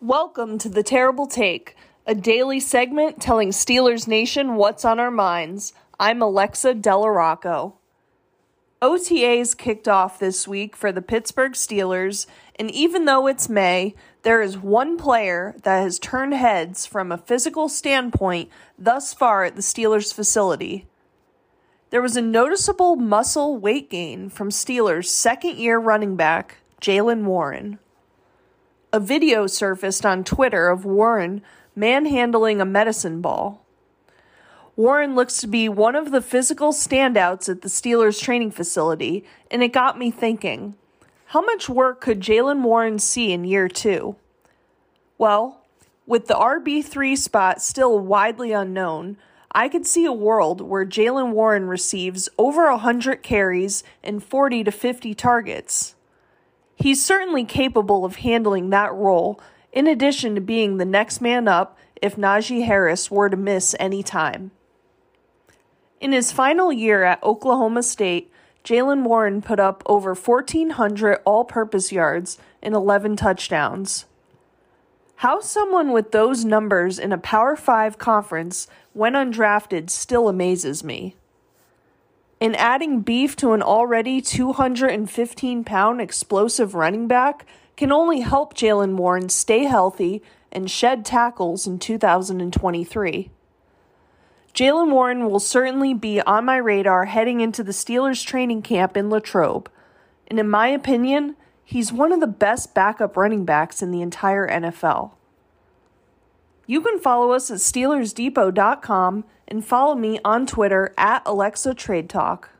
Welcome to The Terrible Take, a daily segment telling Steelers Nation what's on our minds. I'm Alexa DellaRocco. OTAs kicked off this week for the Pittsburgh Steelers, and even though it's May, there is one player that has turned heads from a physical standpoint thus far at the Steelers facility. There was a noticeable muscle weight gain from Steelers' second year running back, Jaylen Warren. A video surfaced on Twitter of Warren manhandling a medicine ball. Warren looks to be one of the physical standouts at the Steelers training facility, and it got me thinking how much work could Jaylen Warren see in year two? Well, with the RB3 spot still widely unknown, I could see a world where Jaylen Warren receives over 100 carries and 40 to 50 targets. He's certainly capable of handling that role, in addition to being the next man up if Najee Harris were to miss any time. In his final year at Oklahoma State, Jaylen Warren put up over 1,400 all purpose yards and 11 touchdowns. How someone with those numbers in a Power 5 conference went undrafted still amazes me and adding beef to an already 215 pound explosive running back can only help Jaylen Warren stay healthy and shed tackles in 2023. Jaylen Warren will certainly be on my radar heading into the Steelers training camp in Latrobe, and in my opinion, he's one of the best backup running backs in the entire NFL. You can follow us at SteelersDepot.com and follow me on Twitter at Alexa Trade Talk.